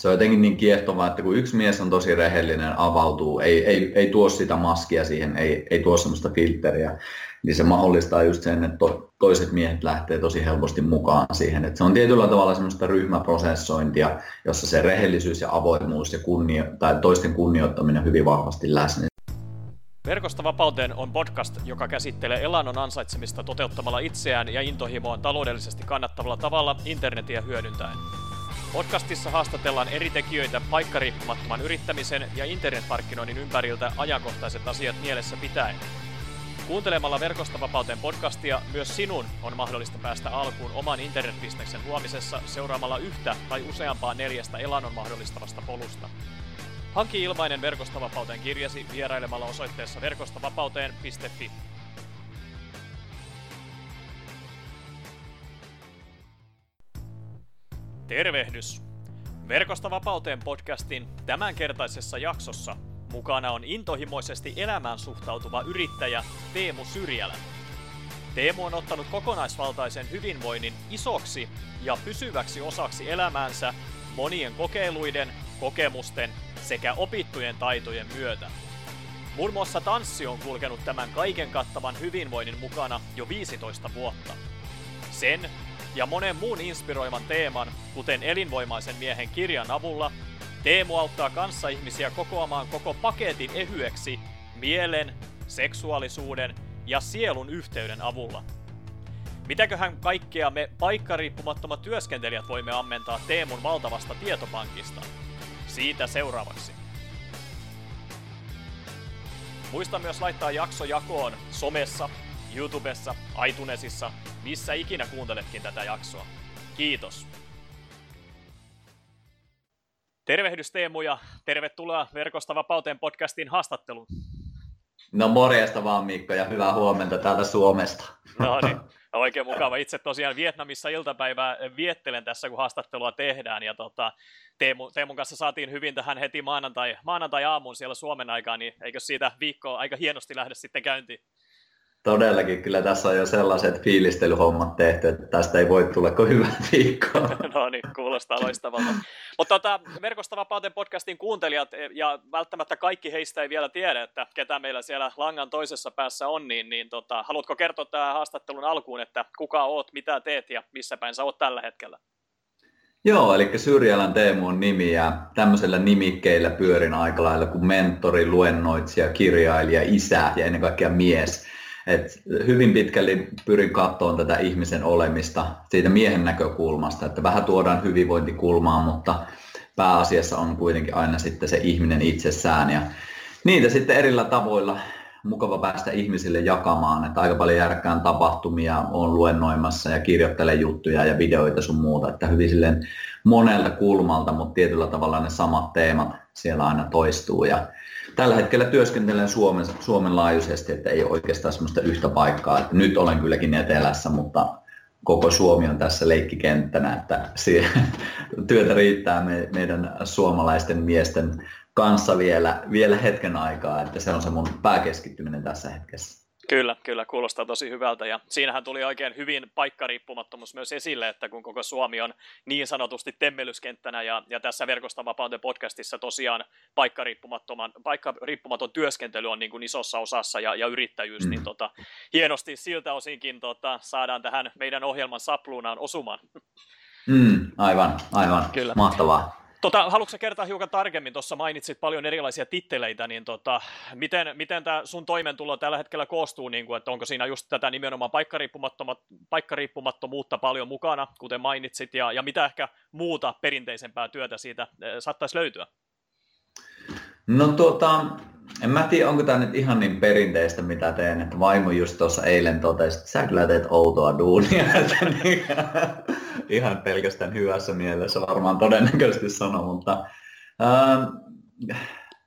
se on jotenkin niin kiehtovaa, että kun yksi mies on tosi rehellinen, avautuu, ei, ei, ei tuo sitä maskia siihen, ei, ei tuo semmoista filteriä, niin se mahdollistaa just sen, että to, toiset miehet lähtee tosi helposti mukaan siihen. Että se on tietyllä tavalla semmoista ryhmäprosessointia, jossa se rehellisyys ja avoimuus ja kunnio, tai toisten kunnioittaminen hyvin vahvasti läsnä. Verkosta vapauteen on podcast, joka käsittelee elannon ansaitsemista toteuttamalla itseään ja intohimoon taloudellisesti kannattavalla tavalla internetiä hyödyntäen. Podcastissa haastatellaan eri tekijöitä paikkariippumattoman yrittämisen ja internetmarkkinoinnin ympäriltä ajankohtaiset asiat mielessä pitäen. Kuuntelemalla Verkosta vapauteen podcastia myös sinun on mahdollista päästä alkuun oman internetbisneksen luomisessa seuraamalla yhtä tai useampaa neljästä elannon mahdollistavasta polusta. Hanki ilmainen Verkostavapauteen kirjasi vierailemalla osoitteessa verkostavapauteen.fi. Tervehdys! Verkosta vapauteen podcastin tämänkertaisessa jaksossa mukana on intohimoisesti elämään suhtautuva yrittäjä Teemu Syrjälä. Teemu on ottanut kokonaisvaltaisen hyvinvoinnin isoksi ja pysyväksi osaksi elämäänsä monien kokeiluiden, kokemusten sekä opittujen taitojen myötä. Muun muassa tanssi on kulkenut tämän kaiken kattavan hyvinvoinnin mukana jo 15 vuotta. Sen ja monen muun inspiroivan teeman, kuten elinvoimaisen miehen kirjan avulla, Teemu auttaa kanssaihmisiä kokoamaan koko paketin ehyeksi mielen, seksuaalisuuden ja sielun yhteyden avulla. Mitäköhän kaikkea me paikkariippumattomat työskentelijät voimme ammentaa Teemun valtavasta tietopankista? Siitä seuraavaksi. Muista myös laittaa jakso jakoon somessa, YouTubessa, iTunesissa, missä ikinä kuunteletkin tätä jaksoa. Kiitos! Tervehdys Teemu ja tervetuloa Verkosta vapauteen podcastin haastatteluun. No morjesta vaan Mikko ja hyvää huomenta täältä Suomesta. No niin, oikein mukava. Itse tosiaan Vietnamissa iltapäivää viettelen tässä, kun haastattelua tehdään. Ja tota, Teemu, Teemun kanssa saatiin hyvin tähän heti maanantai, maanantai-aamuun siellä Suomen aikaan, niin eikö siitä viikkoa aika hienosti lähde sitten käyntiin? Todellakin, kyllä tässä on jo sellaiset fiilistelyhommat tehty, että tästä ei voi tulla kuin hyvä viikko. no niin, kuulostaa loistavalta. Mutta tota, Verkosta vapauteen podcastin kuuntelijat, e, ja välttämättä kaikki heistä ei vielä tiedä, että ketä meillä siellä langan toisessa päässä on, niin, niin tota, haluatko kertoa tähän haastattelun alkuun, että kuka oot, mitä teet ja missä päin sä oot tällä hetkellä? Joo, eli Syrjälän Teemu on nimi ja tämmöisellä nimikkeillä pyörin aika lailla kuin mentori, luennoitsija, kirjailija, isä ja ennen kaikkea mies. Et hyvin pitkälle pyrin katsomaan tätä ihmisen olemista siitä miehen näkökulmasta, että vähän tuodaan hyvinvointikulmaa, mutta pääasiassa on kuitenkin aina sitten se ihminen itsessään. Ja niitä sitten erillä tavoilla mukava päästä ihmisille jakamaan, että aika paljon järkkään tapahtumia on luennoimassa ja kirjoittelen juttuja ja videoita sun muuta, että hyvin silleen monelta kulmalta, mutta tietyllä tavalla ne samat teemat siellä aina toistuu. Ja tällä hetkellä työskentelen Suomen, Suomen laajuisesti, että ei ole oikeastaan sellaista yhtä paikkaa. Että nyt olen kylläkin etelässä, mutta koko Suomi on tässä leikkikenttänä, että työtä riittää me, meidän suomalaisten miesten kanssa vielä, vielä hetken aikaa, että se on se mun pääkeskittyminen tässä hetkessä. Kyllä, kyllä, kuulostaa tosi hyvältä ja siinähän tuli oikein hyvin paikkariippumattomuus myös esille, että kun koko Suomi on niin sanotusti temmellyskenttänä ja, ja tässä Verkosta vapauden podcastissa tosiaan paikkariippumattoman, paikkariippumaton työskentely on niin kuin isossa osassa ja, ja yrittäjyys, mm. niin tota, hienosti siltä osinkin tota, saadaan tähän meidän ohjelman sapluunaan osumaan. Mm, aivan, aivan, Kyllä. mahtavaa. Tota, haluatko kertoa hiukan tarkemmin, tuossa mainitsit paljon erilaisia titteleitä, niin tota, miten, miten tämä sun toimeentulo tällä hetkellä koostuu, niin kuin, että onko siinä just tätä nimenomaan paikkariippumattomuutta paljon mukana, kuten mainitsit, ja, ja mitä ehkä muuta perinteisempää työtä siitä eh, saattaisi löytyä? No tuota, en mä tiedä, onko tämä nyt ihan niin perinteistä, mitä teen, että vaimo just tuossa eilen totesi, että sä kyllä teet outoa duunia, niin, ihan pelkästään hyvässä mielessä varmaan todennäköisesti sano, mutta ähm,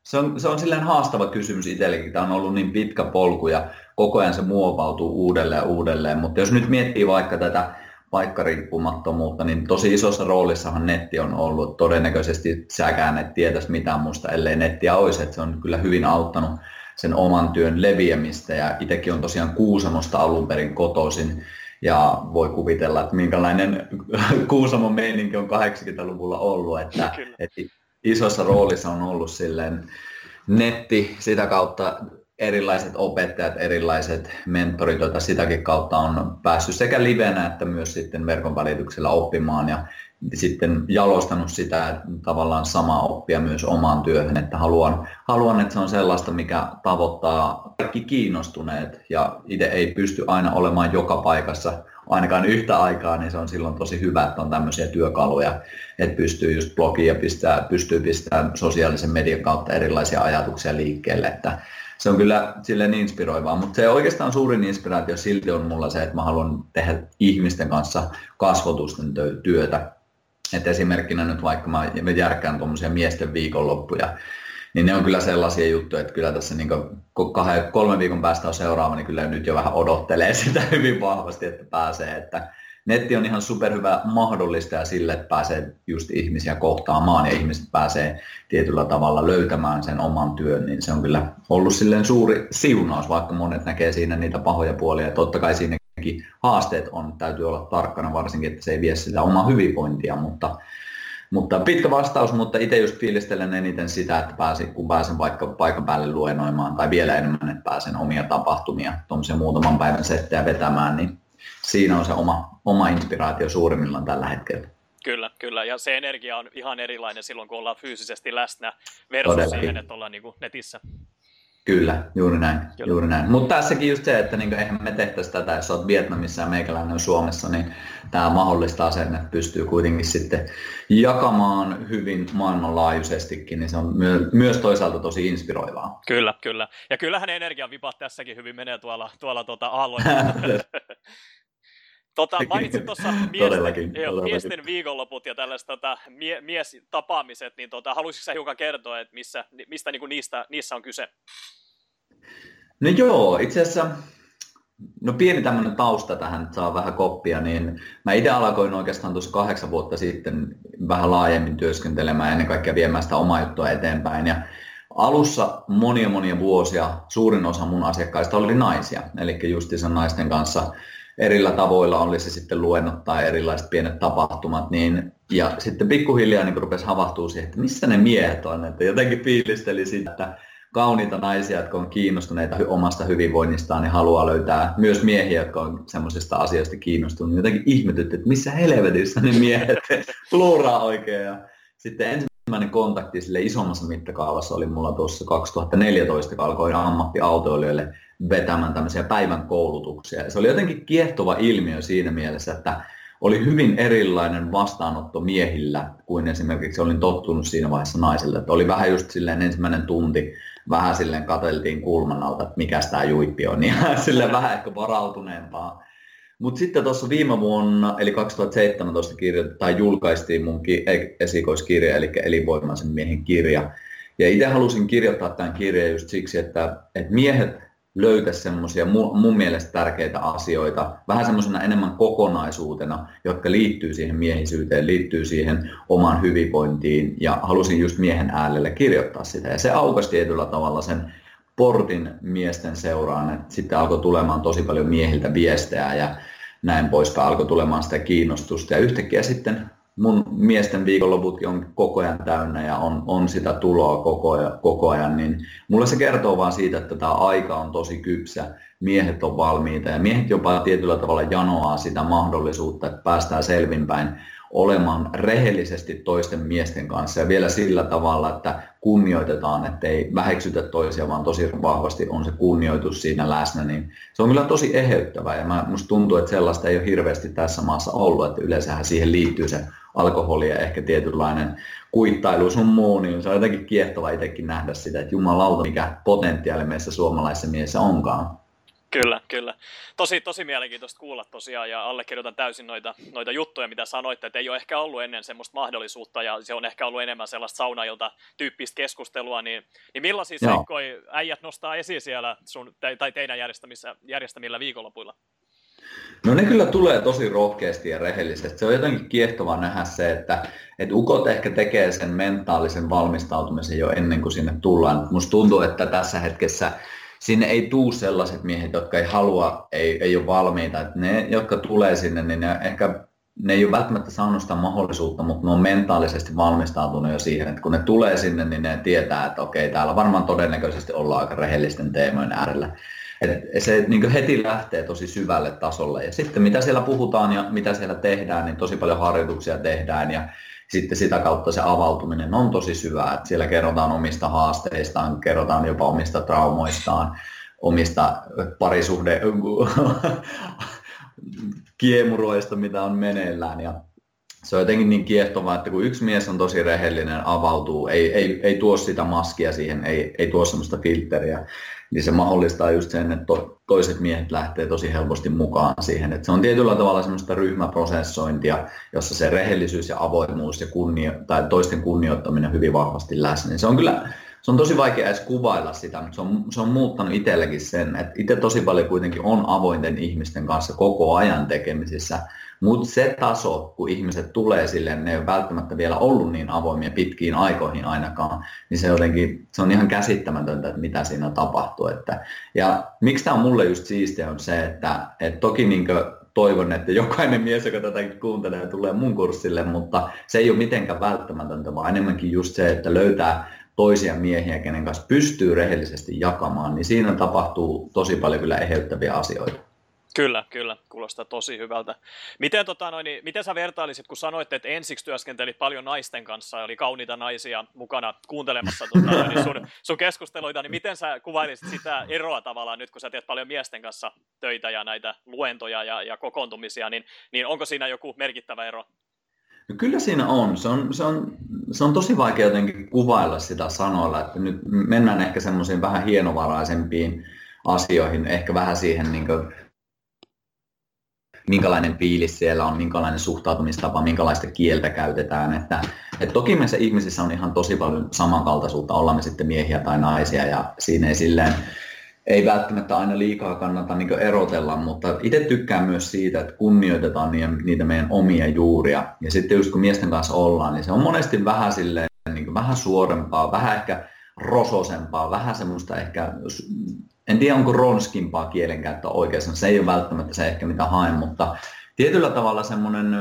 se on, se on silleen haastava kysymys itsellekin. Tämä on ollut niin pitkä polku ja koko ajan se muovautuu uudelleen ja uudelleen, mutta jos nyt miettii vaikka tätä paikkariippumattomuutta, niin tosi isossa roolissahan netti on ollut. Todennäköisesti säkään et tietäisi mitään muusta, ellei nettiä olisi. Että se on kyllä hyvin auttanut sen oman työn leviämistä ja itsekin on tosiaan Kuusamosta alun perin kotoisin ja voi kuvitella, että minkälainen Kuusamon meininki on 80-luvulla ollut, että, että isossa roolissa on ollut silleen netti, sitä kautta erilaiset opettajat, erilaiset mentorit, joita sitäkin kautta on päässyt sekä livenä että myös sitten verkon välityksellä oppimaan ja sitten jalostanut sitä tavallaan samaa oppia myös omaan työhön, että haluan, haluan, että se on sellaista, mikä tavoittaa kaikki kiinnostuneet ja itse ei pysty aina olemaan joka paikassa ainakaan yhtä aikaa, niin se on silloin tosi hyvä, että on tämmöisiä työkaluja, että pystyy just blogia pistää, pystyy pistämään sosiaalisen median kautta erilaisia ajatuksia liikkeelle, että se on kyllä silleen inspiroivaa, mutta se oikeastaan suurin inspiraatio silti on mulla se, että mä haluan tehdä ihmisten kanssa kasvotusten työtä. Et esimerkkinä nyt vaikka mä järkkään tuommoisia miesten viikonloppuja, niin ne on kyllä sellaisia juttuja, että kyllä tässä niin kahden, kolmen viikon päästä on seuraava, niin kyllä nyt jo vähän odottelee sitä hyvin vahvasti, että pääsee. Että netti on ihan superhyvä mahdollistaja sille, että pääsee just ihmisiä kohtaamaan ja ihmiset pääsee tietyllä tavalla löytämään sen oman työn, niin se on kyllä ollut silleen suuri siunaus, vaikka monet näkee siinä niitä pahoja puolia. Totta kai siinäkin haasteet on, täytyy olla tarkkana varsinkin, että se ei vie sitä omaa hyvinvointia, mutta mutta pitkä vastaus, mutta itse just fiilistelen eniten sitä, että pääsin, kun pääsen vaikka paikan päälle luennoimaan tai vielä enemmän, että pääsen omia tapahtumia, tuommoisia muutaman päivän settejä vetämään, niin siinä on se oma, oma inspiraatio suurimmillaan tällä hetkellä. Kyllä, kyllä. Ja se energia on ihan erilainen silloin, kun ollaan fyysisesti läsnä versus Todellakin. siihen, että ollaan niin netissä. Kyllä, juuri näin. Kyllä. Juuri näin. Mutta tässäkin just se, että niin eihän me tehtäisi tätä, jos olet Vietnamissa ja meikäläinen on Suomessa, niin tämä mahdollistaa sen, että pystyy kuitenkin sitten jakamaan hyvin maailmanlaajuisestikin, niin se on myö- myös toisaalta tosi inspiroivaa. Kyllä, kyllä. Ja kyllähän energian vipat tässäkin hyvin menee tuolla, tuolla tuota aalloilla. Tota, mainitsin tuossa miesten, miesten viikonloput ja tällaiset tota, mie, miestapaamiset, niin tota, haluaisitko hiukan kertoa, että missä, mistä niin niistä, niissä on kyse? No joo, itse asiassa No pieni tämmöinen tausta tähän, että saa vähän koppia, niin mä itse alkoin oikeastaan tuossa kahdeksan vuotta sitten vähän laajemmin työskentelemään ennen kaikkea viemään sitä omaa juttua eteenpäin. Ja alussa monia monia vuosia suurin osa mun asiakkaista oli naisia, eli justiinsa naisten kanssa erillä tavoilla, oli se sitten luennot tai erilaiset pienet tapahtumat, niin, ja sitten pikkuhiljaa niin rupesi havahtua siihen, että missä ne miehet on, että jotenkin fiilisteli sitä, että kauniita naisia, jotka on kiinnostuneita omasta hyvinvoinnistaan, niin haluaa löytää myös miehiä, jotka on semmoisista asioista kiinnostuneita. Jotenkin ihmetytti, että missä helvetissä ne miehet luuraa oikein. Ja sitten ensimmäinen kontakti sille isommassa mittakaavassa oli mulla tuossa 2014, kun alkoi ammattiautoilijoille vetämään tämmöisiä päivän koulutuksia. Se oli jotenkin kiehtova ilmiö siinä mielessä, että oli hyvin erilainen vastaanotto miehillä kuin esimerkiksi olin tottunut siinä vaiheessa naisille. Että oli vähän just silleen ensimmäinen tunti, vähän silleen kateltiin kulman alta, että mikä tämä juippi on, ja sille vähän ehkä varautuneempaa. Mutta sitten tuossa viime vuonna, eli 2017 kirjo, tai julkaistiin mun ki- e-, esikoiskirja, eli Elinvoimaisen miehen kirja. Ja itse halusin kirjoittaa tämän kirjan just siksi, että, että miehet löytäisi semmoisia mun mielestä tärkeitä asioita, vähän semmoisena enemmän kokonaisuutena, jotka liittyy siihen miehisyyteen, liittyy siihen omaan hyvinvointiin. Ja halusin just miehen äänelle kirjoittaa sitä. Ja se aukasi tietyllä tavalla sen portin miesten seuraan, että sitten alkoi tulemaan tosi paljon miehiltä viestejä ja näin poispäin, alkoi tulemaan sitä kiinnostusta. Ja yhtäkkiä sitten mun miesten viikonloputkin on koko ajan täynnä ja on, on sitä tuloa koko ajan, koko ajan, niin mulle se kertoo vaan siitä, että tämä aika on tosi kypsä, miehet on valmiita ja miehet jopa tietyllä tavalla janoaa sitä mahdollisuutta, että päästään selvinpäin olemaan rehellisesti toisten miesten kanssa ja vielä sillä tavalla, että kunnioitetaan, että ei väheksytä toisia, vaan tosi vahvasti on se kunnioitus siinä läsnä, niin se on kyllä tosi eheyttävää ja mä, tuntuu, että sellaista ei ole hirveästi tässä maassa ollut, että yleensähän siihen liittyy se alkoholi ja ehkä tietynlainen kuittailu sun muu, niin se on jotenkin kiehtova itsekin nähdä sitä, että jumalauta, mikä potentiaali meissä suomalaisessa mielessä onkaan. Kyllä, kyllä. Tosi, tosi mielenkiintoista kuulla tosiaan ja allekirjoitan täysin noita, noita juttuja, mitä sanoitte, että ei ole ehkä ollut ennen semmoista mahdollisuutta ja se on ehkä ollut enemmän sellaista saunailta tyyppistä keskustelua, niin, niin millaisia seikkoja äijät nostaa esiin siellä sun, tai teidän järjestämillä viikonlopuilla? No ne kyllä tulee tosi rohkeasti ja rehellisesti. Se on jotenkin kiehtova nähdä se, että, että ukot ehkä tekee sen mentaalisen valmistautumisen jo ennen kuin sinne tullaan. Musta tuntuu, että tässä hetkessä sinne ei tuu sellaiset miehet, jotka ei halua, ei, ei ole valmiita. Että ne, jotka tulee sinne, niin ne ehkä ne ei ole välttämättä saanut sitä mahdollisuutta, mutta ne on mentaalisesti valmistautunut jo siihen, että kun ne tulee sinne, niin ne tietää, että okei, täällä varmaan todennäköisesti ollaan aika rehellisten teemojen äärellä. Et se niin heti lähtee tosi syvälle tasolle. Ja sitten mitä siellä puhutaan ja mitä siellä tehdään, niin tosi paljon harjoituksia tehdään ja sitten sitä kautta se avautuminen on tosi syvää. Että siellä kerrotaan omista haasteistaan, kerrotaan jopa omista traumoistaan, omista parisuhde kiemuroista, mitä on meneillään. Ja se on jotenkin niin kiehtovaa, että kun yksi mies on tosi rehellinen, avautuu, ei, ei, ei tuo sitä maskia siihen, ei, ei tuo semmoista filtteriä, niin se mahdollistaa just sen, että to, toiset miehet lähtee tosi helposti mukaan siihen. Että se on tietyllä tavalla semmoista ryhmäprosessointia, jossa se rehellisyys ja avoimuus ja kunnio, tai toisten kunnioittaminen hyvin vahvasti läsnä. Niin se on kyllä se on tosi vaikea edes kuvailla sitä, mutta se on, se on muuttanut itselläkin sen, että itse tosi paljon kuitenkin on avointen ihmisten kanssa koko ajan tekemisissä, mutta se taso, kun ihmiset tulee sille, ne ei ole välttämättä vielä ollut niin avoimia pitkiin aikoihin ainakaan, niin se, jotenkin, se on ihan käsittämätöntä, että mitä siinä tapahtuu. Että, ja miksi tämä on mulle just siistiä on se, että, että toki niin toivon, että jokainen mies, joka tätä kuuntelee, tulee mun kurssille, mutta se ei ole mitenkään välttämätöntä, vaan enemmänkin just se, että löytää toisia miehiä, kenen kanssa pystyy rehellisesti jakamaan, niin siinä tapahtuu tosi paljon kyllä eheyttäviä asioita. Kyllä, kyllä, kuulostaa tosi hyvältä. Miten, tota, noin, niin, miten sä vertailisit, kun sanoit, että ensiksi työskentelit paljon naisten kanssa ja oli kauniita naisia mukana kuuntelemassa tota, niin sun, sun keskusteluita, niin miten sä kuvailisit sitä eroa tavallaan nyt, kun sä teet paljon miesten kanssa töitä ja näitä luentoja ja, ja kokoontumisia, niin, niin onko siinä joku merkittävä ero? No kyllä siinä on. Se on, se on. se on tosi vaikea jotenkin kuvailla sitä sanoilla, että nyt mennään ehkä semmoisiin vähän hienovaraisempiin asioihin, ehkä vähän siihen niin kuin, minkälainen fiilis siellä on, minkälainen suhtautumistapa, minkälaista kieltä käytetään. Että, et toki meissä ihmisissä on ihan tosi paljon samankaltaisuutta, ollaan me sitten miehiä tai naisia, ja siinä ei silleen, ei välttämättä aina liikaa kannata niin erotella, mutta itse tykkään myös siitä, että kunnioitetaan niitä meidän omia juuria. Ja sitten just kun miesten kanssa ollaan, niin se on monesti vähän silleen, niin vähän suorempaa, vähän ehkä rososempaa, vähän semmoista ehkä, en tiedä onko ronskimpaa kielenkäyttöä oikeastaan, se ei ole välttämättä se ehkä mitä haen, mutta tietyllä tavalla semmoinen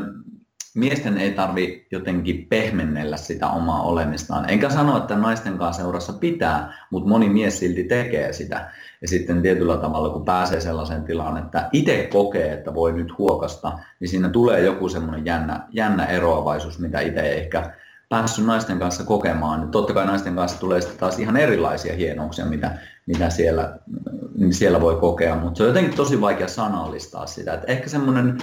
miesten ei tarvi jotenkin pehmennellä sitä omaa olemistaan. Enkä sano, että naisten kanssa seurassa pitää, mutta moni mies silti tekee sitä. Ja sitten tietyllä tavalla, kun pääsee sellaiseen tilaan, että itse kokee, että voi nyt huokasta, niin siinä tulee joku semmoinen jännä, jännä eroavaisuus, mitä itse ei ehkä päässyt naisten kanssa kokemaan. Niin totta kai naisten kanssa tulee sitten taas ihan erilaisia hienouksia, mitä, mitä siellä, niin siellä voi kokea, mutta se on jotenkin tosi vaikea sanallistaa sitä. Että ehkä semmoinen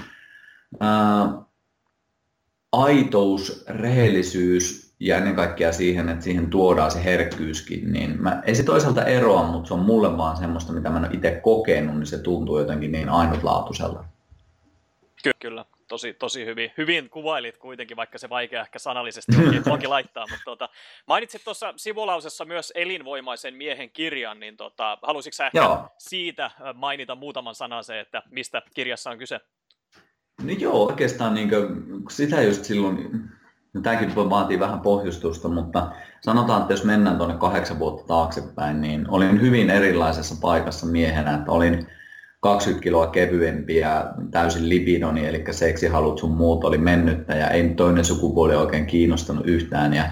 aitous, rehellisyys ja ennen kaikkea siihen, että siihen tuodaan se herkkyyskin, niin mä, ei se toisaalta eroa, mutta se on mulle vaan semmoista, mitä mä en itse kokenut, niin se tuntuu jotenkin niin ainutlaatuiselta. Kyllä. Tosi, tosi hyvin, hyvin kuvailit kuitenkin, vaikka se vaikea ehkä sanallisesti onkin, onkin laittaa. Mutta tota, mainitsit tuossa sivulausessa myös elinvoimaisen miehen kirjan, niin tota, haluaisitko sä ehkä Joo. siitä mainita muutaman sanan se, että mistä kirjassa on kyse? No joo, oikeastaan niin kuin, sitä just silloin, no tämäkin vaatii vähän pohjustusta, mutta sanotaan, että jos mennään tuonne kahdeksan vuotta taaksepäin, niin olin hyvin erilaisessa paikassa miehenä, että olin 20 kiloa kevyempi ja täysin libidoni, eli seksihalut sun muut oli mennyttä ja ei toinen sukupuoli oikein kiinnostanut yhtään. Ja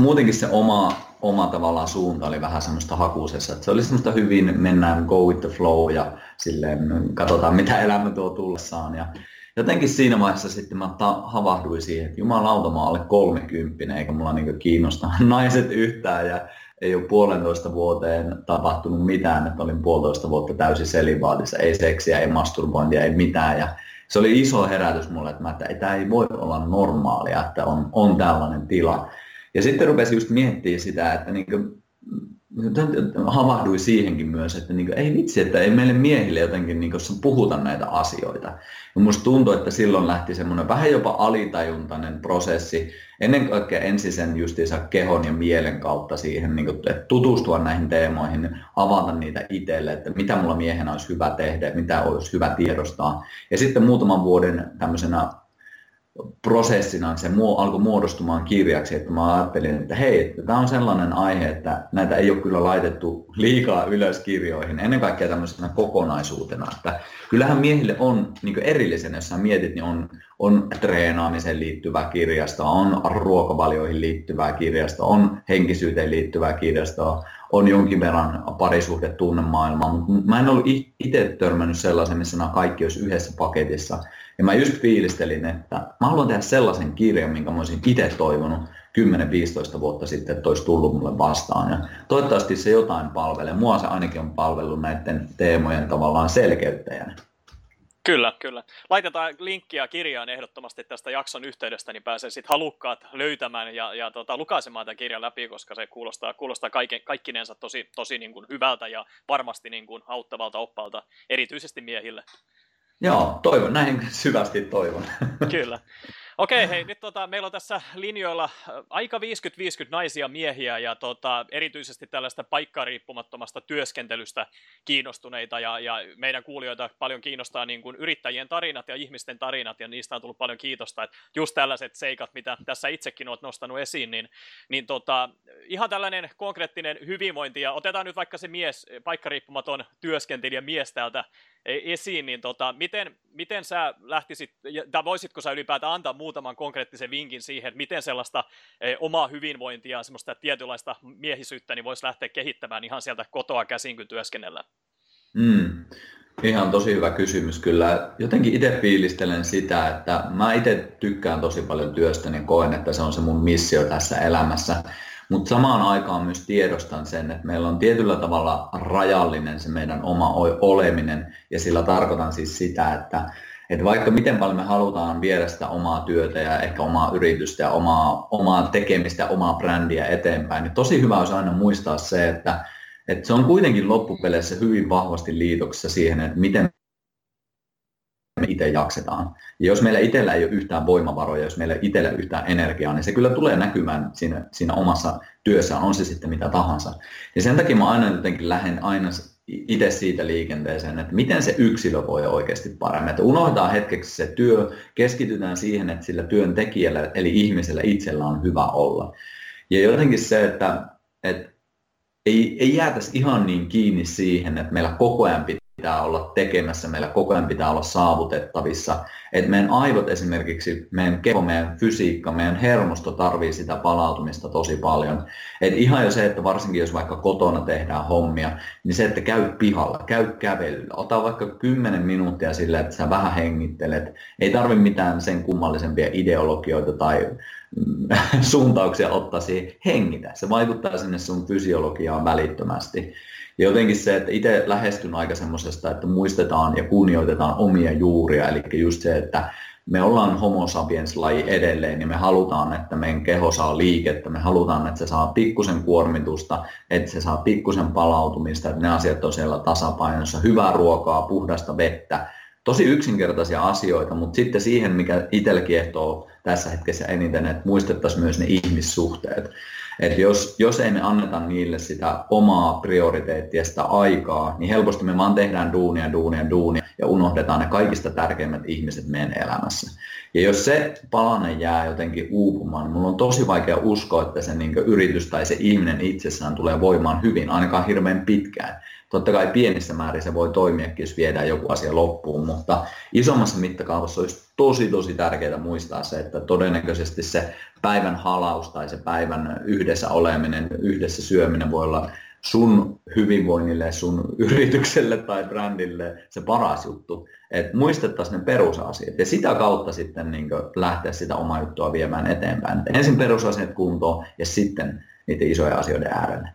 muutenkin se oma, oma tavallaan suunta oli vähän semmoista hakuisessa. Että se oli semmoista hyvin, mennään go with the flow ja silleen katsotaan mitä elämä tuo tullessaan. Ja jotenkin siinä vaiheessa sitten mä ta- havahduin siihen, että jumalauta mä alle 30 eikä mulla niinku kiinnosta naiset yhtään ja ei ole puolentoista vuoteen tapahtunut mitään, että olin puolitoista vuotta täysin selibaatissa, ei seksiä, ei masturbointia, ei mitään ja se oli iso herätys mulle, että, mä, että tämä ei voi olla normaalia, että on, on tällainen tila. Ja sitten rupesin just miettimään sitä, että niin kuin, havahduin siihenkin myös, että niin kuin, ei vitsi, että ei meille miehille jotenkin niin kuin, puhuta näitä asioita. Ja musta tuntuu, että silloin lähti semmoinen vähän jopa alitajuntainen prosessi, ennen kaikkea ensin sen justiinsa kehon ja mielen kautta siihen, niin kuin, että tutustua näihin teemoihin, avata niitä itselle, että mitä mulla miehenä olisi hyvä tehdä, mitä olisi hyvä tiedostaa. Ja sitten muutaman vuoden tämmöisenä prosessina se alkoi muodostumaan kirjaksi, että mä ajattelin, että hei, tämä on sellainen aihe, että näitä ei ole kyllä laitettu liikaa ylös kirjoihin, ennen kaikkea tämmöisenä kokonaisuutena, että kyllähän miehille on niin erillisen, jos sä mietit, niin on, on treenaamiseen liittyvää kirjasta, on ruokavalioihin liittyvää kirjasta, on henkisyyteen liittyvää kirjasta, on jonkin verran parisuhde tunnemaailmaa, mutta mä en ollut itse törmännyt sellaisen, missä nämä kaikki olisi yhdessä paketissa. Ja mä just fiilistelin, että mä haluan tehdä sellaisen kirjan, minkä mä olisin itse toivonut 10-15 vuotta sitten, että olisi tullut mulle vastaan. Ja toivottavasti se jotain palvelee. Mua se ainakin on palvellut näiden teemojen tavallaan selkeyttäjänä. Kyllä, kyllä. Laitetaan linkkiä kirjaan ehdottomasti tästä jakson yhteydestä, niin pääsee sitten halukkaat löytämään ja, ja tota, lukaisemaan tämän kirjan läpi, koska se kuulostaa, kuulostaa kaiken, kaikkinensa tosi, tosi niin kuin hyvältä ja varmasti niin kuin auttavalta oppalta, erityisesti miehille. Joo, toivon, näin syvästi toivon. Kyllä. Okei, hei, nyt tota, meillä on tässä linjoilla äh, aika 50-50 naisia miehiä ja tota, erityisesti tällaista paikkariippumattomasta työskentelystä kiinnostuneita ja, ja meidän kuulijoita paljon kiinnostaa niin kuin yrittäjien tarinat ja ihmisten tarinat ja niistä on tullut paljon kiitosta, että just tällaiset seikat, mitä tässä itsekin olet nostanut esiin, niin, niin tota, ihan tällainen konkreettinen hyvinvointi ja otetaan nyt vaikka se mies, paikkariippumaton työskentelijä mies täältä esiin, niin tota, miten, miten sä lähtisit, tai voisitko sä ylipäätään antaa muutaman konkreettisen vinkin siihen, että miten sellaista e, omaa hyvinvointia, semmoista tietynlaista miehisyyttä, niin voisi lähteä kehittämään ihan sieltä kotoa käsin, kun työskennellään? Mm. Ihan tosi hyvä kysymys kyllä. Jotenkin itse fiilistelen sitä, että mä itse tykkään tosi paljon työstä, niin koen, että se on se mun missio tässä elämässä. Mutta samaan aikaan myös tiedostan sen, että meillä on tietyllä tavalla rajallinen se meidän oma oleminen, ja sillä tarkoitan siis sitä, että että vaikka miten paljon me halutaan viedä sitä omaa työtä ja ehkä omaa yritystä ja omaa, omaa tekemistä ja omaa brändiä eteenpäin, niin tosi hyvä olisi aina muistaa se, että, että se on kuitenkin loppupeleissä hyvin vahvasti liitoksessa siihen, että miten me itse jaksetaan. Ja jos meillä itsellä ei ole yhtään voimavaroja, jos meillä ei itsellä yhtään energiaa, niin se kyllä tulee näkymään siinä, siinä omassa työssä, on se sitten mitä tahansa. Ja sen takia mä aina jotenkin lähden aina itse siitä liikenteeseen, että miten se yksilö voi oikeasti paremmin. Että unohdetaan hetkeksi se työ, keskitytään siihen, että sillä työntekijällä eli ihmisellä itsellä on hyvä olla. Ja jotenkin se, että, että ei, ei jäätäisi ihan niin kiinni siihen, että meillä koko ajan pitää pitää olla tekemässä, meillä koko ajan pitää olla saavutettavissa. Että meidän aivot esimerkiksi, meidän keho, meidän fysiikka, meidän hermosto tarvii sitä palautumista tosi paljon. Et ihan jo se, että varsinkin jos vaikka kotona tehdään hommia, niin se, että käy pihalla, käy kävelyllä, ota vaikka 10 minuuttia sille, että sä vähän hengittelet. Ei tarvi mitään sen kummallisempia ideologioita tai suuntauksia ottaa siihen, hengitä. Se vaikuttaa sinne sun fysiologiaan välittömästi. Ja jotenkin se, että itse lähestyn aika semmoisesta, että muistetaan ja kunnioitetaan omia juuria, eli just se, että me ollaan homo sapiens-laji edelleen, niin me halutaan, että meidän keho saa liikettä, me halutaan, että se saa pikkusen kuormitusta, että se saa pikkusen palautumista, että ne asiat on siellä tasapainossa, hyvää ruokaa, puhdasta vettä, tosi yksinkertaisia asioita, mutta sitten siihen, mikä itsellä kiehtoo tässä hetkessä eniten, että muistettaisiin myös ne ihmissuhteet. Että jos, jos ei me anneta niille sitä omaa prioriteettia, sitä aikaa, niin helposti me vaan tehdään duunia, duunia, duunia ja unohdetaan ne kaikista tärkeimmät ihmiset meidän elämässä. Ja jos se palane jää jotenkin uupumaan, niin mulla on tosi vaikea uskoa, että se niin yritys tai se ihminen itsessään tulee voimaan hyvin, ainakaan hirveän pitkään. Totta kai pienissä määrin se voi toimiakin, jos viedään joku asia loppuun, mutta isommassa mittakaavassa olisi tosi tosi tärkeää muistaa se, että todennäköisesti se päivän halaus tai se päivän yhdessä oleminen, yhdessä syöminen voi olla sun hyvinvoinnille, sun yritykselle tai brändille se paras juttu. Että muistettaisiin ne perusasiat ja sitä kautta sitten niin lähteä sitä omaa juttua viemään eteenpäin. Et ensin perusasiat kuntoon ja sitten niiden isojen asioiden äärelle.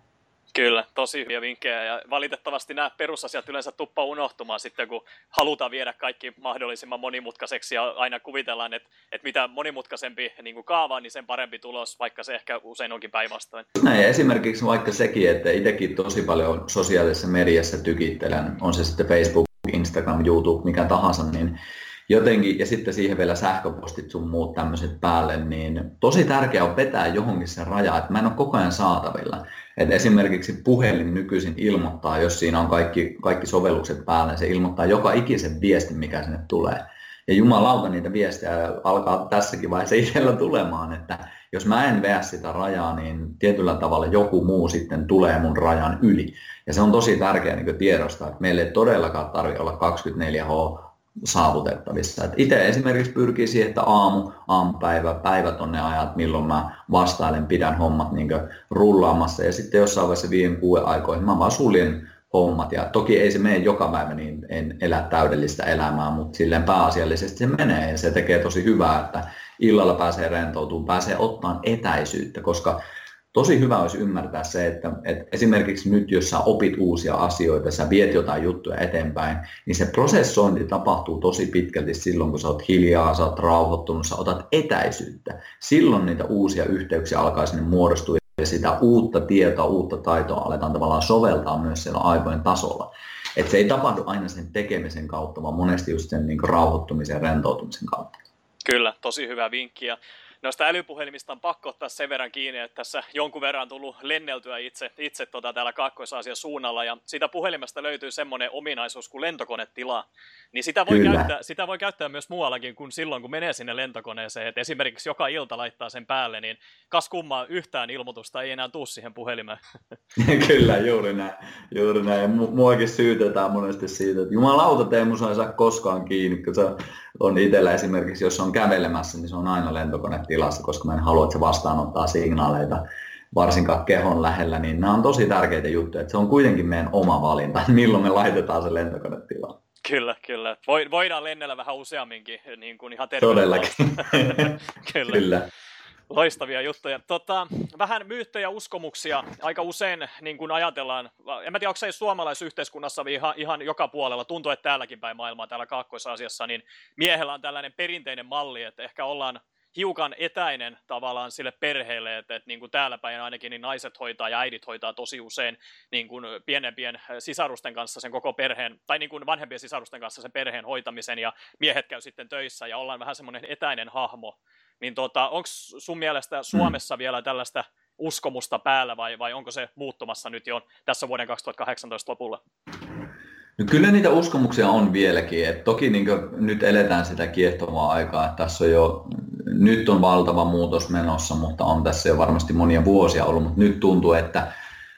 Kyllä, tosi hyviä vinkkejä ja valitettavasti nämä perusasiat yleensä tuppaa unohtumaan sitten, kun halutaan viedä kaikki mahdollisimman monimutkaiseksi ja aina kuvitellaan, että, että mitä monimutkaisempi niin kaava, niin sen parempi tulos, vaikka se ehkä usein onkin päinvastoin. Näin, esimerkiksi vaikka sekin, että itsekin tosi paljon sosiaalisessa mediassa tykittelen, on se sitten Facebook, Instagram, YouTube, mikä tahansa, niin jotenkin, ja sitten siihen vielä sähköpostit sun muut tämmöiset päälle, niin tosi tärkeää on vetää johonkin sen raja, että mä en ole koko ajan saatavilla. Et esimerkiksi puhelin nykyisin ilmoittaa, jos siinä on kaikki, kaikki sovellukset päällä, se ilmoittaa joka ikisen viestin, mikä sinne tulee. Ja jumalauta niitä viestejä alkaa tässäkin vaiheessa itsellä tulemaan, että jos mä en veä sitä rajaa, niin tietyllä tavalla joku muu sitten tulee mun rajan yli. Ja se on tosi tärkeää niin tiedostaa, että meille ei todellakaan tarvitse olla 24H saavutettavissa. Et itse esimerkiksi pyrkii siihen, että aamu, aamupäivä, päivät on ne ajat, milloin mä vastailen, pidän hommat niin rullaamassa. Ja sitten jossain vaiheessa viiden kuuden aikoihin mä vaan suljen hommat. Ja toki ei se mene joka päivä, niin en elä täydellistä elämää, mutta silleen pääasiallisesti se menee ja se tekee tosi hyvää, että illalla pääsee rentoutumaan, pääsee ottamaan etäisyyttä, koska tosi hyvä olisi ymmärtää se, että, että esimerkiksi nyt, jos sä opit uusia asioita, sä viet jotain juttuja eteenpäin, niin se prosessointi tapahtuu tosi pitkälti silloin, kun sä oot hiljaa, sä oot rauhoittunut, sä otat etäisyyttä. Silloin niitä uusia yhteyksiä alkaa sinne muodostua ja sitä uutta tietoa, uutta taitoa aletaan tavallaan soveltaa myös siellä aivojen tasolla. Et se ei tapahdu aina sen tekemisen kautta, vaan monesti just sen niin rauhoittumisen ja rentoutumisen kautta. Kyllä, tosi hyvä vinkki. Ja noista älypuhelimista on pakko ottaa sen verran kiinni, että tässä jonkun verran on tullut lenneltyä itse, itse tota täällä kaakkois suunnalla, ja siitä puhelimesta löytyy semmoinen ominaisuus kuin lentokonetila, niin sitä voi, käyttää, sitä voi käyttää myös muuallakin kuin silloin, kun menee sinne lentokoneeseen, että esimerkiksi joka ilta laittaa sen päälle, niin kas kummaa yhtään ilmoitusta ei enää tuu siihen puhelimeen. Kyllä, juuri näin. Juuri näin. Muakin syytetään monesti siitä, että jumalauta Teemu, ei saa koskaan kiinni, kun se on itsellä esimerkiksi, jos on kävelemässä, niin se on aina lentokonetilassa, koska mä en halua, että se vastaanottaa signaaleita varsinkaan kehon lähellä, niin nämä on tosi tärkeitä juttuja, että se on kuitenkin meidän oma valinta, milloin me laitetaan se lentokonetilaan. Kyllä, kyllä. Voidaan lennellä vähän useamminkin, niin kuin ihan Todellakin. kyllä. kyllä. Loistavia juttuja. Tota, vähän myyttejä uskomuksia aika usein niin kuin ajatellaan, en mä tiedä, onko se suomalaisyhteiskunnassa ihan, ihan joka puolella, tuntuu, että täälläkin päin maailmaa, täällä Kaakkois-Asiassa, niin miehellä on tällainen perinteinen malli, että ehkä ollaan hiukan etäinen tavallaan sille perheelle, että, että niin kuin täällä päin ainakin niin naiset hoitaa ja äidit hoitaa tosi usein niin kuin pienempien sisarusten kanssa sen koko perheen, tai niin kuin vanhempien sisarusten kanssa sen perheen hoitamisen, ja miehet käy sitten töissä, ja ollaan vähän semmoinen etäinen hahmo. Niin tota, onko sun mielestä. Suomessa mm. vielä tällaista uskomusta päällä, vai, vai onko se muuttumassa nyt jo tässä vuoden 2018 lopulla? No kyllä niitä uskomuksia on vieläkin. Et toki niin nyt eletään sitä kiehtovaa aikaa, että tässä on jo, nyt on valtava muutos menossa, mutta on tässä jo varmasti monia vuosia ollut, mutta nyt tuntuu, että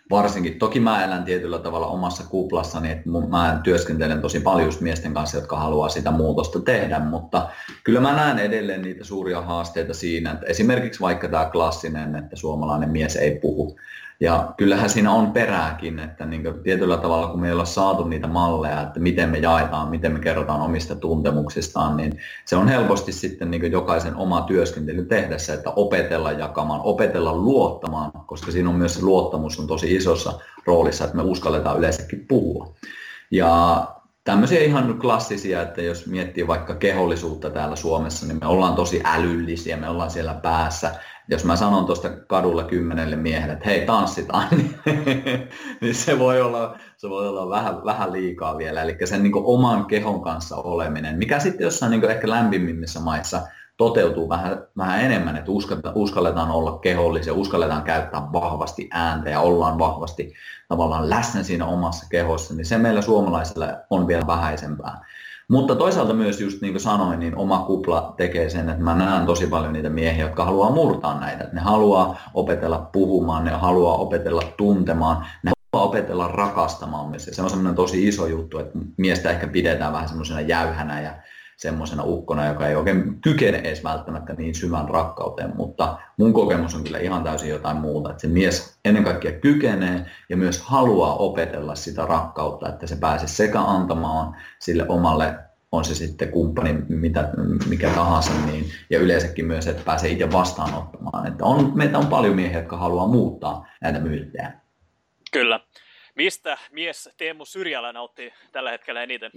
varsinkin, toki mä elän tietyllä tavalla omassa kuplassani, että mä työskentelen tosi paljon miesten kanssa, jotka haluaa sitä muutosta tehdä, mutta kyllä mä näen edelleen niitä suuria haasteita siinä, että esimerkiksi vaikka tämä klassinen, että suomalainen mies ei puhu, ja kyllähän siinä on perääkin, että niin tietyllä tavalla kun me ei olla saatu niitä malleja, että miten me jaetaan, miten me kerrotaan omista tuntemuksistaan, niin se on helposti sitten niin jokaisen oma työskentely tehdä se, että opetella jakamaan, opetella luottamaan, koska siinä on myös se luottamus on tosi isossa roolissa, että me uskalletaan yleensäkin puhua. Ja tämmöisiä ihan klassisia, että jos miettii vaikka kehollisuutta täällä Suomessa, niin me ollaan tosi älyllisiä, me ollaan siellä päässä, jos mä sanon tuosta kadulla kymmenelle miehelle, että hei tanssitaan, niin, niin se voi olla, se voi olla vähän, vähän liikaa vielä. Eli sen niin oman kehon kanssa oleminen, mikä sitten jossain niin ehkä lämpimimmissä maissa toteutuu vähän, vähän enemmän, että uskalletaan olla kehollisia, uskalletaan käyttää vahvasti ääntä ja ollaan vahvasti tavallaan läsnä siinä omassa kehossa, niin se meillä suomalaisilla on vielä vähäisempää. Mutta toisaalta myös just niin kuin sanoin, niin oma kupla tekee sen, että mä näen tosi paljon niitä miehiä, jotka haluaa murtaa näitä. Ne haluaa opetella puhumaan, ne haluaa opetella tuntemaan, ne haluaa opetella rakastamaan myös. Se on semmoinen tosi iso juttu, että miestä ehkä pidetään vähän semmoisena jäyhänä ja semmoisena ukkona, joka ei oikein kykene edes välttämättä niin syvän rakkauteen, mutta mun kokemus on kyllä ihan täysin jotain muuta, että se mies ennen kaikkea kykenee ja myös haluaa opetella sitä rakkautta, että se pääsee sekä antamaan sille omalle on se sitten kumppani mitä, mikä tahansa, niin, ja yleensäkin myös, että pääsee itse vastaanottamaan. Että on, meitä on paljon miehiä, jotka haluaa muuttaa näitä myyttejä. Kyllä. Mistä mies Teemu Syrjälä nautti tällä hetkellä eniten?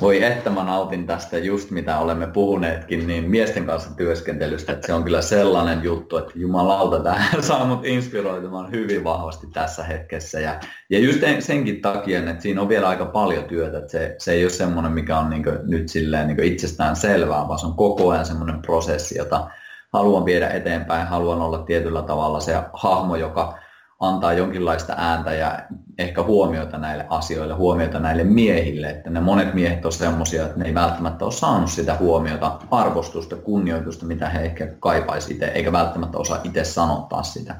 Voi että mä nautin tästä just mitä olemme puhuneetkin, niin miesten kanssa työskentelystä, että se on kyllä sellainen juttu, että jumalauta, tämä saa mut inspiroitumaan hyvin vahvasti tässä hetkessä. Ja, ja just senkin takia, että siinä on vielä aika paljon työtä, että se, se ei ole semmoinen, mikä on niin nyt silleen niin itsestään selvää, vaan se on koko ajan semmoinen prosessi, jota haluan viedä eteenpäin, haluan olla tietyllä tavalla se hahmo, joka antaa jonkinlaista ääntä ja ehkä huomiota näille asioille, huomiota näille miehille, että ne monet miehet on semmoisia, että ne ei välttämättä ole saanut sitä huomiota, arvostusta, kunnioitusta, mitä he ehkä kaipaisi itse, eikä välttämättä osaa itse sanottaa sitä.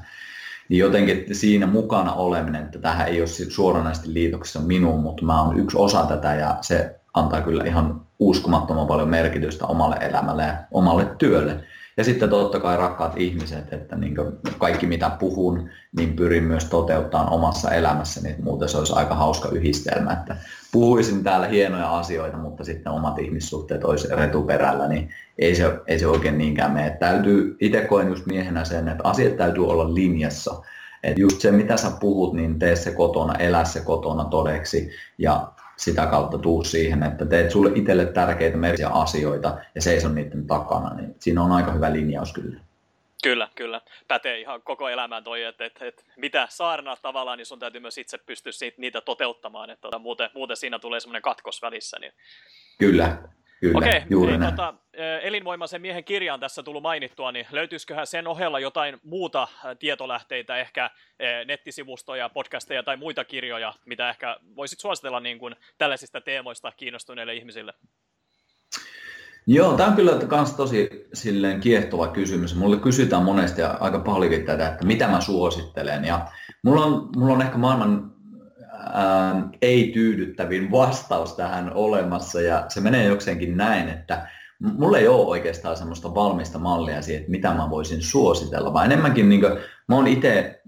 Niin jotenkin siinä mukana oleminen, että tähän ei ole suoranaisesti liitoksessa minuun, mutta mä oon yksi osa tätä ja se antaa kyllä ihan uskomattoman paljon merkitystä omalle elämälle ja omalle työlle. Ja sitten totta kai rakkaat ihmiset, että niin kaikki mitä puhun, niin pyrin myös toteuttamaan omassa elämässäni, että muuten se olisi aika hauska yhdistelmä, että puhuisin täällä hienoja asioita, mutta sitten omat ihmissuhteet olisi retuperällä, niin ei se, ei se oikein niinkään mene. Täytyy, itse koen just miehenä sen, että asiat täytyy olla linjassa. että just se, mitä sä puhut, niin tee se kotona, elä se kotona todeksi ja sitä kautta tuu siihen, että teet sulle itselle tärkeitä merkiä asioita ja seison niiden takana, niin siinä on aika hyvä linjaus kyllä. Kyllä, kyllä. Pätee ihan koko elämään toi, että, että, että mitä saarnaa tavallaan, niin sun täytyy myös itse pystyä siitä, niitä toteuttamaan, että tota, muuten, muuten siinä tulee semmoinen katkos välissä. Niin... Kyllä, Kyllä, Okei, juuri niin, tota, elinvoimaisen miehen kirja on tässä tullut mainittua, niin löytyisiköhän sen ohella jotain muuta tietolähteitä, ehkä nettisivustoja, podcasteja tai muita kirjoja, mitä ehkä voisit suositella niin kuin tällaisista teemoista kiinnostuneille ihmisille? Joo, tämä on kyllä myös tosi silleen kiehtova kysymys. Mulle kysytään monesti ja aika paljonkin tätä, että mitä mä suosittelen. Ja mulla on, mulla on ehkä maailman ei-tyydyttävin vastaus tähän olemassa ja se menee jokseenkin näin, että mulla ei ole oikeastaan semmoista valmista mallia siihen, että mitä mä voisin suositella, vaan enemmänkin niin kuin, mä oon itse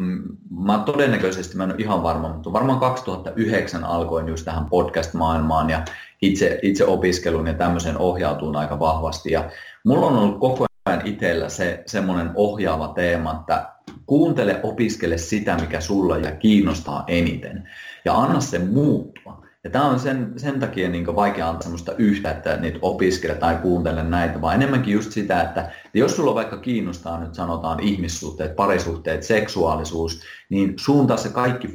mm, mä todennäköisesti, mä en ole ihan varma, mutta varmaan 2009 alkoin just tähän podcast-maailmaan ja itse, itse opiskelun ja tämmöisen ohjautuun aika vahvasti. Ja mulla on ollut koko ajan itsellä se semmoinen ohjaava teema, että kuuntele, opiskele sitä, mikä sulla ja kiinnostaa eniten ja anna sen muuttua. Ja tämä on sen, sen takia niin vaikea antaa sellaista yhtä, että niitä opiskele tai kuuntele näitä, vaan enemmänkin just sitä, että jos sulla vaikka kiinnostaa nyt sanotaan ihmissuhteet, parisuhteet, seksuaalisuus, niin suuntaa se kaikki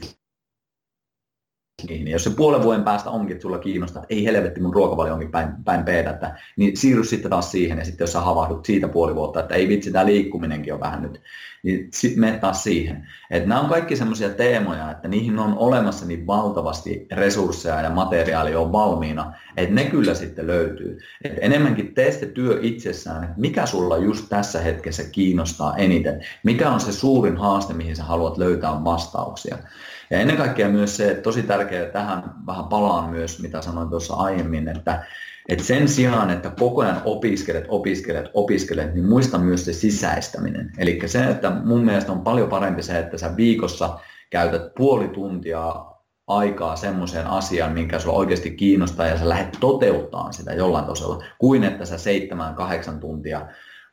Ja jos se puolen vuoden päästä onkin, että sulla kiinnostaa, että ei helvetti mun ruokavalio onkin päin, päin peetä, niin siirry sitten taas siihen. Ja sitten jos sä havahdut siitä puoli vuotta, että ei vitsi, tämä liikkuminenkin on vähän nyt, niin sitten mene taas siihen. Että nämä on kaikki semmoisia teemoja, että niihin on olemassa niin valtavasti resursseja ja materiaalia on valmiina, että ne kyllä sitten löytyy. Et enemmänkin tee se työ itsessään, että mikä sulla just tässä hetkessä kiinnostaa eniten, mikä on se suurin haaste, mihin sä haluat löytää vastauksia. Ja ennen kaikkea myös se, että tosi tärkeää, tähän vähän palaan myös, mitä sanoin tuossa aiemmin, että, että sen sijaan, että koko ajan opiskelet, opiskelet, opiskelet, niin muista myös se sisäistäminen. Eli se, että mun mielestä on paljon parempi se, että sä viikossa käytät puoli tuntia aikaa semmoiseen asiaan, minkä sulla oikeasti kiinnostaa ja sä lähdet toteuttamaan sitä jollain tasolla, kuin että sä seitsemän, kahdeksan tuntia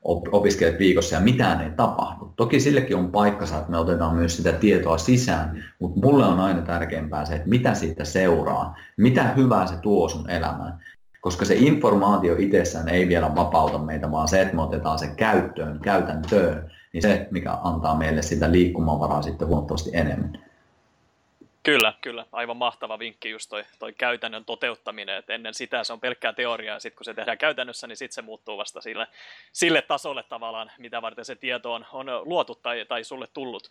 opiskelet viikossa ja mitään ei tapahdu. Toki sillekin on paikkansa, että me otetaan myös sitä tietoa sisään, mutta mulle on aina tärkeämpää se, että mitä siitä seuraa, mitä hyvää se tuo sun elämään. Koska se informaatio itsessään ei vielä vapauta meitä, vaan se, että me otetaan se käyttöön, käytäntöön, niin se, mikä antaa meille sitä liikkumavaraa sitten huomattavasti enemmän. Kyllä, kyllä. Aivan mahtava vinkki just toi, toi käytännön toteuttaminen, että ennen sitä se on pelkkää teoriaa, ja sitten kun se tehdään käytännössä, niin sitten se muuttuu vasta sille, sille tasolle tavallaan, mitä varten se tieto on, on luotu tai, tai sulle tullut.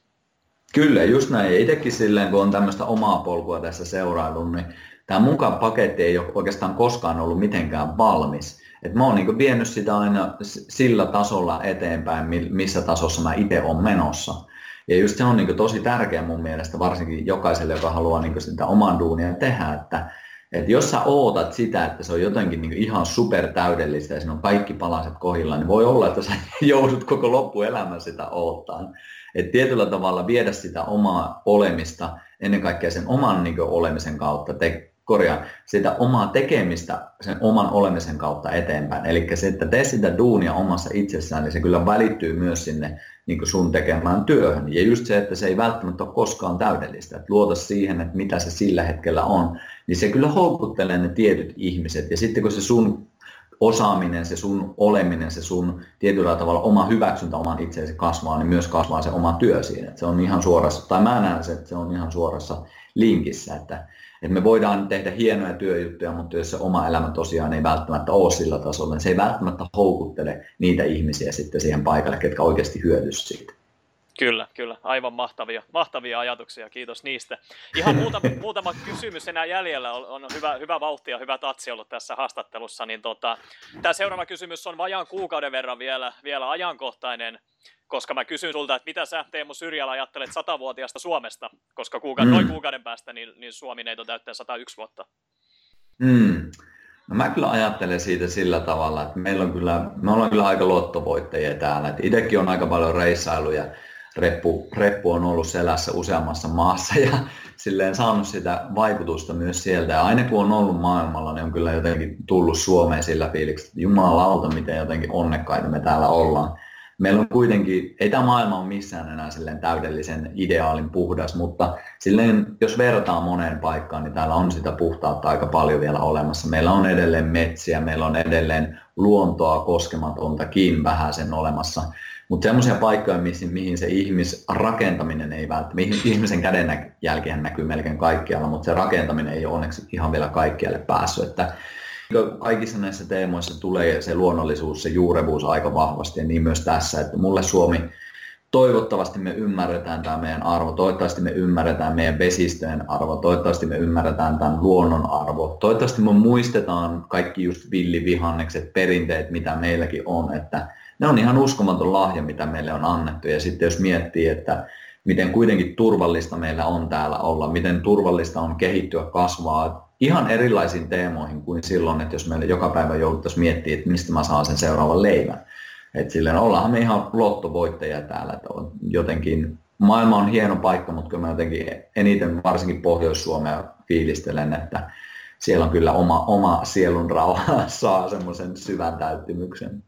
Kyllä, just näin. Itsekin silleen, kun on tämmöistä omaa polkua tässä seurailun, niin tämä mukaan paketti ei ole oikeastaan koskaan ollut mitenkään valmis. Et mä oon niin vienyt sitä aina sillä tasolla eteenpäin, missä tasossa mä itse olen menossa. Ja just se on niin tosi tärkeä mun mielestä, varsinkin jokaiselle, joka haluaa niin sitä oman duunia tehdä, että, että jos sä ootat sitä, että se on jotenkin niin ihan super täydellistä ja siinä on kaikki palaset kohilla, niin voi olla, että sä joudut koko loppuelämän sitä oottaan. että tietyllä tavalla viedä sitä omaa olemista ennen kaikkea sen oman niin olemisen kautta, korjaan, sitä omaa tekemistä sen oman olemisen kautta eteenpäin. Eli se, että tee sitä duunia omassa itsessään, niin se kyllä välittyy myös sinne niin sun tekemään työhön. Ja just se, että se ei välttämättä ole koskaan täydellistä. Että luota siihen, että mitä se sillä hetkellä on, niin se kyllä houkuttelee ne tietyt ihmiset. Ja sitten kun se sun osaaminen, se sun oleminen, se sun tietyllä tavalla oma hyväksyntä oman itseesi kasvaa, niin myös kasvaa se oma työ siinä. Että se on ihan suorassa, tai mä näen se, että se on ihan suorassa linkissä, että että me voidaan tehdä hienoja työjuttuja, mutta jos se oma elämä tosiaan ei välttämättä ole sillä tasolla, niin se ei välttämättä houkuttele niitä ihmisiä sitten siihen paikalle, ketkä oikeasti hyötyisivät siitä. Kyllä, kyllä. Aivan mahtavia, mahtavia ajatuksia. Kiitos niistä. Ihan muutama, muutama kysymys enää jäljellä. On, on hyvä, hyvä vauhti ja hyvä tatsi ollut tässä haastattelussa. Niin tota, tämä seuraava kysymys on vajaan kuukauden verran vielä, vielä ajankohtainen, koska mä kysyn sulta, että mitä sä Teemu Syrjälä ajattelet satavuotiaasta Suomesta, koska kuuka- mm. noin kuukauden päästä niin, niin Suomi neito täyttää 101 vuotta. Mm. No mä kyllä ajattelen siitä sillä tavalla, että meillä on kyllä, me ollaan kyllä aika lottovoittajia täällä. Itsekin on aika paljon reissailuja reppu, reppu on ollut selässä useammassa maassa ja silleen saanut sitä vaikutusta myös sieltä. Ja aina kun on ollut maailmalla, niin on kyllä jotenkin tullut Suomeen sillä fiiliksi, että jumalauta, miten jotenkin onnekkaita me täällä ollaan. Meillä on kuitenkin, ei tämä maailma ole missään enää silleen täydellisen ideaalin puhdas, mutta silleen, jos vertaa moneen paikkaan, niin täällä on sitä puhtautta aika paljon vielä olemassa. Meillä on edelleen metsiä, meillä on edelleen luontoa koskematontakin vähän sen olemassa. Mutta semmoisia paikkoja, mihin, mihin se ihmisrakentaminen ei välttämättä, ihmisen käden jälkeen näkyy melkein kaikkialla, mutta se rakentaminen ei ole onneksi ihan vielä kaikkialle päässyt. Että kaikissa näissä teemoissa tulee se luonnollisuus, se juurevuus aika vahvasti ja niin myös tässä, että mulle Suomi, toivottavasti me ymmärretään tämä meidän arvo, toivottavasti me ymmärretään meidän vesistöjen arvo, toivottavasti me ymmärretään tämän luonnon arvo, toivottavasti me muistetaan kaikki just villivihannekset, perinteet, mitä meilläkin on, että ne on ihan uskomaton lahja, mitä meille on annettu. Ja sitten jos miettii, että miten kuitenkin turvallista meillä on täällä olla, miten turvallista on kehittyä, kasvaa ihan erilaisiin teemoihin kuin silloin, että jos meille joka päivä jouduttaisiin miettiä, että mistä mä saan sen seuraavan leivän. Että silleen ollaan me ihan lottovoittajia täällä, että on jotenkin maailma on hieno paikka, mutta kyllä mä jotenkin eniten varsinkin Pohjois-Suomea fiilistelen, että siellä on kyllä oma, oma sielun rauha saa semmoisen syvän täyttymyksen.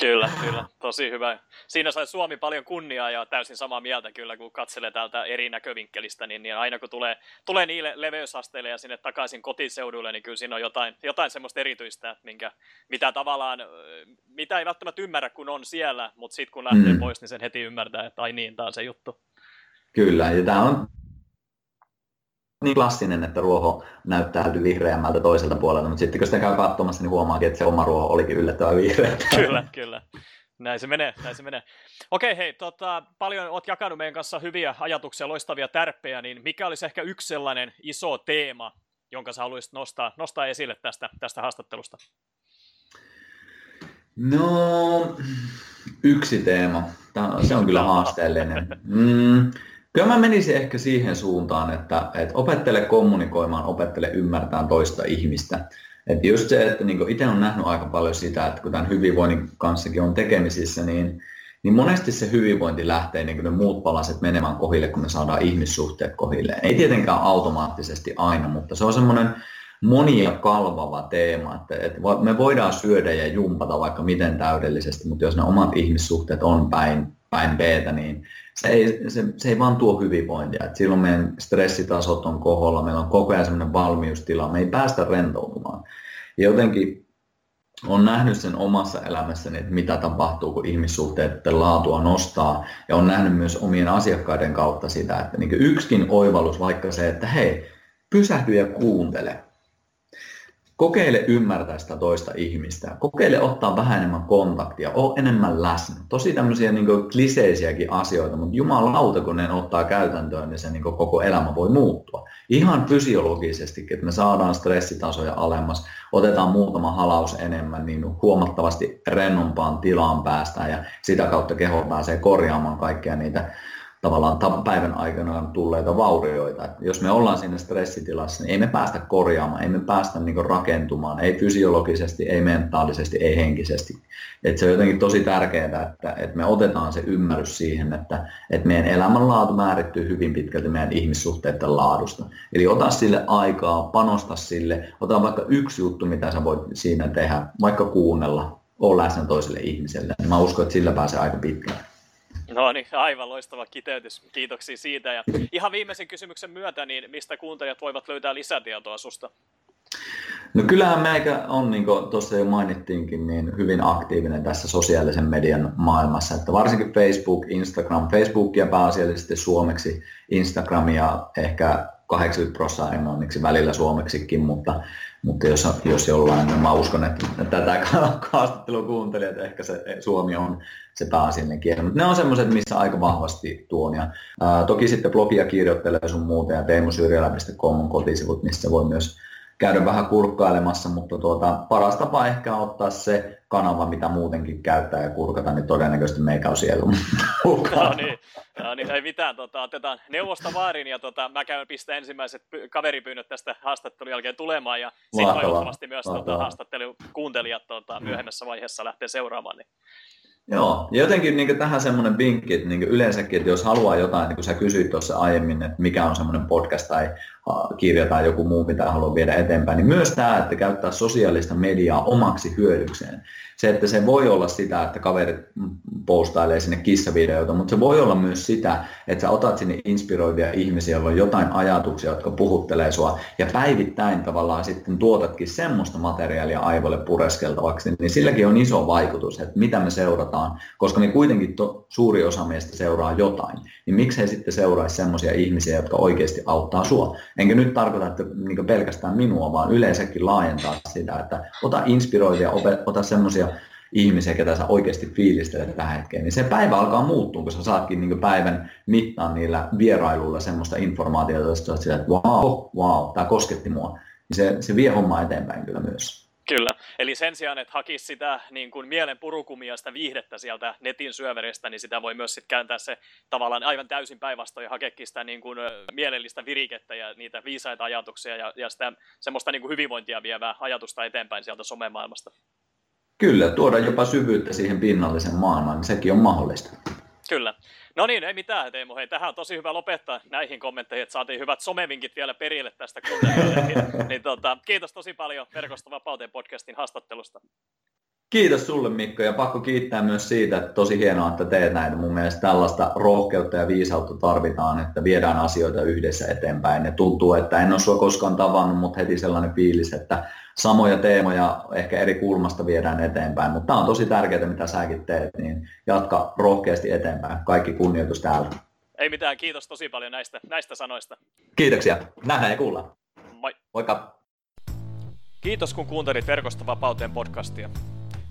Kyllä, kyllä. Tosi hyvä. Siinä sai Suomi paljon kunniaa ja täysin samaa mieltä kyllä, kun katselee täältä eri näkövinkkelistä, niin, niin aina kun tulee, tulee niille leveysasteille ja sinne takaisin kotiseudulle, niin kyllä siinä on jotain, jotain semmoista erityistä, minkä, mitä tavallaan, mitä ei välttämättä ymmärrä, kun on siellä, mutta sitten kun lähtee mm. pois, niin sen heti ymmärtää, että ai niin, tämä on se juttu. Kyllä, ja tämä on niin klassinen, että ruoho näyttää vihreämmältä toiselta puolelta, mutta sitten kun sitä käy katsomassa, niin huomaakin, että se oma ruoho olikin yllättävän vihreä. Kyllä, kyllä. Näin se menee, näin se menee. Okei, hei, tota, paljon olet jakanut meidän kanssa hyviä ajatuksia, loistavia tärppejä, niin mikä olisi ehkä yksi sellainen iso teema, jonka sä haluaisit nostaa, nostaa esille tästä, tästä haastattelusta? No, yksi teema. Tämä, se on kyllä haasteellinen. Mm, Kyllä mä menisin ehkä siihen suuntaan, että, että opettele kommunikoimaan, opettele ymmärtämään toista ihmistä. Että just se, että niin itse on nähnyt aika paljon sitä, että kun tämän hyvinvoinnin kanssakin on tekemisissä, niin, niin monesti se hyvinvointi lähtee niin ne muut palaset menemään kohille, kun me saadaan ihmissuhteet kohille. Ei tietenkään automaattisesti aina, mutta se on semmoinen monia kalvava teema, että, että me voidaan syödä ja jumpata vaikka miten täydellisesti, mutta jos ne omat ihmissuhteet on päin, päin b niin se ei, se, se ei vaan tuo hyvinvointia. Et silloin meidän stressitasot on koholla, meillä on koko ajan sellainen valmiustila, me ei päästä rentoutumaan. Ja jotenkin on nähnyt sen omassa elämässäni, että mitä tapahtuu, kun ihmissuhteiden laatua nostaa. Ja on nähnyt myös omien asiakkaiden kautta sitä, että niin yksikin oivallus, vaikka se, että hei, pysähdy ja kuuntele. Kokeile ymmärtää sitä toista ihmistä. Kokeile ottaa vähän enemmän kontaktia, ole enemmän läsnä. Tosi tämmöisiä niin kliseisiäkin asioita, mutta jumalauta, kun ne ottaa käytäntöön, niin se niin koko elämä voi muuttua. Ihan fysiologisesti, että me saadaan stressitasoja alemmas, otetaan muutama halaus enemmän, niin huomattavasti rennompaan tilaan päästään ja sitä kautta keho pääsee korjaamaan kaikkia niitä tavallaan päivän aikana tulleita vaurioita. Että jos me ollaan siinä stressitilassa, niin ei me päästä korjaamaan, ei me päästä niin rakentumaan, ei fysiologisesti, ei mentaalisesti, ei henkisesti. Että se on jotenkin tosi tärkeää, että, että me otetaan se ymmärrys siihen, että, että meidän elämänlaatu määrittyy hyvin pitkälti meidän ihmissuhteiden laadusta. Eli ota sille aikaa, panosta sille, ota vaikka yksi juttu, mitä sä voit siinä tehdä, vaikka kuunnella, ole läsnä toiselle ihmiselle. Mä uskon, että sillä pääsee aika pitkälle. No niin, aivan loistava kiteytys. Kiitoksia siitä. Ja ihan viimeisen kysymyksen myötä, niin mistä kuuntelijat voivat löytää lisätietoa susta? No kyllähän meikä on, niin kuin tuossa jo mainittiinkin, niin hyvin aktiivinen tässä sosiaalisen median maailmassa. Että varsinkin Facebook, Instagram, Facebookia pääasiallisesti suomeksi, Instagramia ehkä 80 prosenttia englanniksi, välillä suomeksikin, mutta mutta jos, jos jollain, niin mä uskon, että tätä haastattelua että ehkä se suomi on se pääasiallinen kieli. Mutta ne on semmoiset, missä aika vahvasti tuon. Ja, ää, toki sitten blogia kirjoittelee sun muuta ja teemusyrjälä.com on kotisivut, missä voi myös käydä vähän kurkkailemassa, mutta tuota, paras tapa ehkä ottaa se kanava, mitä muutenkin käyttää ja kurkata, niin todennäköisesti meikä on siellä. no niin, no niin, ei mitään, tota, otetaan neuvosta vaarin ja tota, mä käyn pistä ensimmäiset kaveripyynnöt tästä haastattelun jälkeen tulemaan ja sitten toivottavasti myös tota, haastattelun kuuntelijat tota, myöhemmässä vaiheessa lähtee seuraamaan. Niin Joo, ja jotenkin niin tähän semmoinen vinkki, että niin yleensäkin, että jos haluaa jotain, niin kuin sä kysyit tuossa aiemmin, että mikä on semmoinen podcast tai kirja tai joku muu, mitä haluaa viedä eteenpäin, niin myös tämä, että käyttää sosiaalista mediaa omaksi hyödykseen. Se, että se voi olla sitä, että kaverit postailee sinne kissavideoita, mutta se voi olla myös sitä, että sä otat sinne inspiroivia ihmisiä, joilla on jotain ajatuksia, jotka puhuttelee sua, ja päivittäin tavallaan sitten tuotatkin semmoista materiaalia aivoille pureskeltavaksi, niin silläkin on iso vaikutus, että mitä me seurataan, koska me kuitenkin to, suuri osa meistä seuraa jotain, niin miksei sitten seuraisi semmoisia ihmisiä, jotka oikeasti auttaa sua. Enkä nyt tarkoita, että niin pelkästään minua, vaan yleensäkin laajentaa sitä, että ota inspiroivia, ota semmoisia ihmisiä, ketä sä oikeasti fiilistelet tähän hetkeen, niin se päivä alkaa muuttua, kun sä saatkin niin päivän mittaan niillä vierailuilla semmoista informaatiota, että sä että wow, wow, tämä kosketti mua. Niin se, se vie hommaa eteenpäin kyllä myös. Kyllä, eli sen sijaan, että hakisi sitä niin kuin mielen purukumia, sitä viihdettä sieltä netin syöveristä, niin sitä voi myös sitten kääntää se tavallaan aivan täysin päinvastoin ja hakeekin sitä niin kuin, mielellistä virikettä ja niitä viisaita ajatuksia ja, ja sitä semmoista niin kuin hyvinvointia vievää ajatusta eteenpäin sieltä somemaailmasta. Kyllä, tuoda jopa syvyyttä siihen pinnallisen maailmaan, niin sekin on mahdollista. Kyllä. No niin, ei mitään Teemu. Hei, tähän on tosi hyvä lopettaa näihin kommentteihin, että saatiin hyvät somevinkit vielä perille tästä niin, niin tota, kiitos tosi paljon Verkosta vapauteen podcastin haastattelusta. Kiitos sulle Mikko ja pakko kiittää myös siitä, että tosi hienoa, että teet näitä. Mun mielestä tällaista rohkeutta ja viisautta tarvitaan, että viedään asioita yhdessä eteenpäin. Ja tuntuu, että en ole sua koskaan tavannut, mutta heti sellainen fiilis, että samoja teemoja ehkä eri kulmasta viedään eteenpäin. Mutta tämä on tosi tärkeää, mitä säkin teet, niin jatka rohkeasti eteenpäin. Kaikki kunnioitus täällä. Ei mitään, kiitos tosi paljon näistä, näistä sanoista. Kiitoksia. Nähdään ja kuullaan. Moi. Moikka. Kiitos kun kuuntelit Verkosta vapauteen podcastia.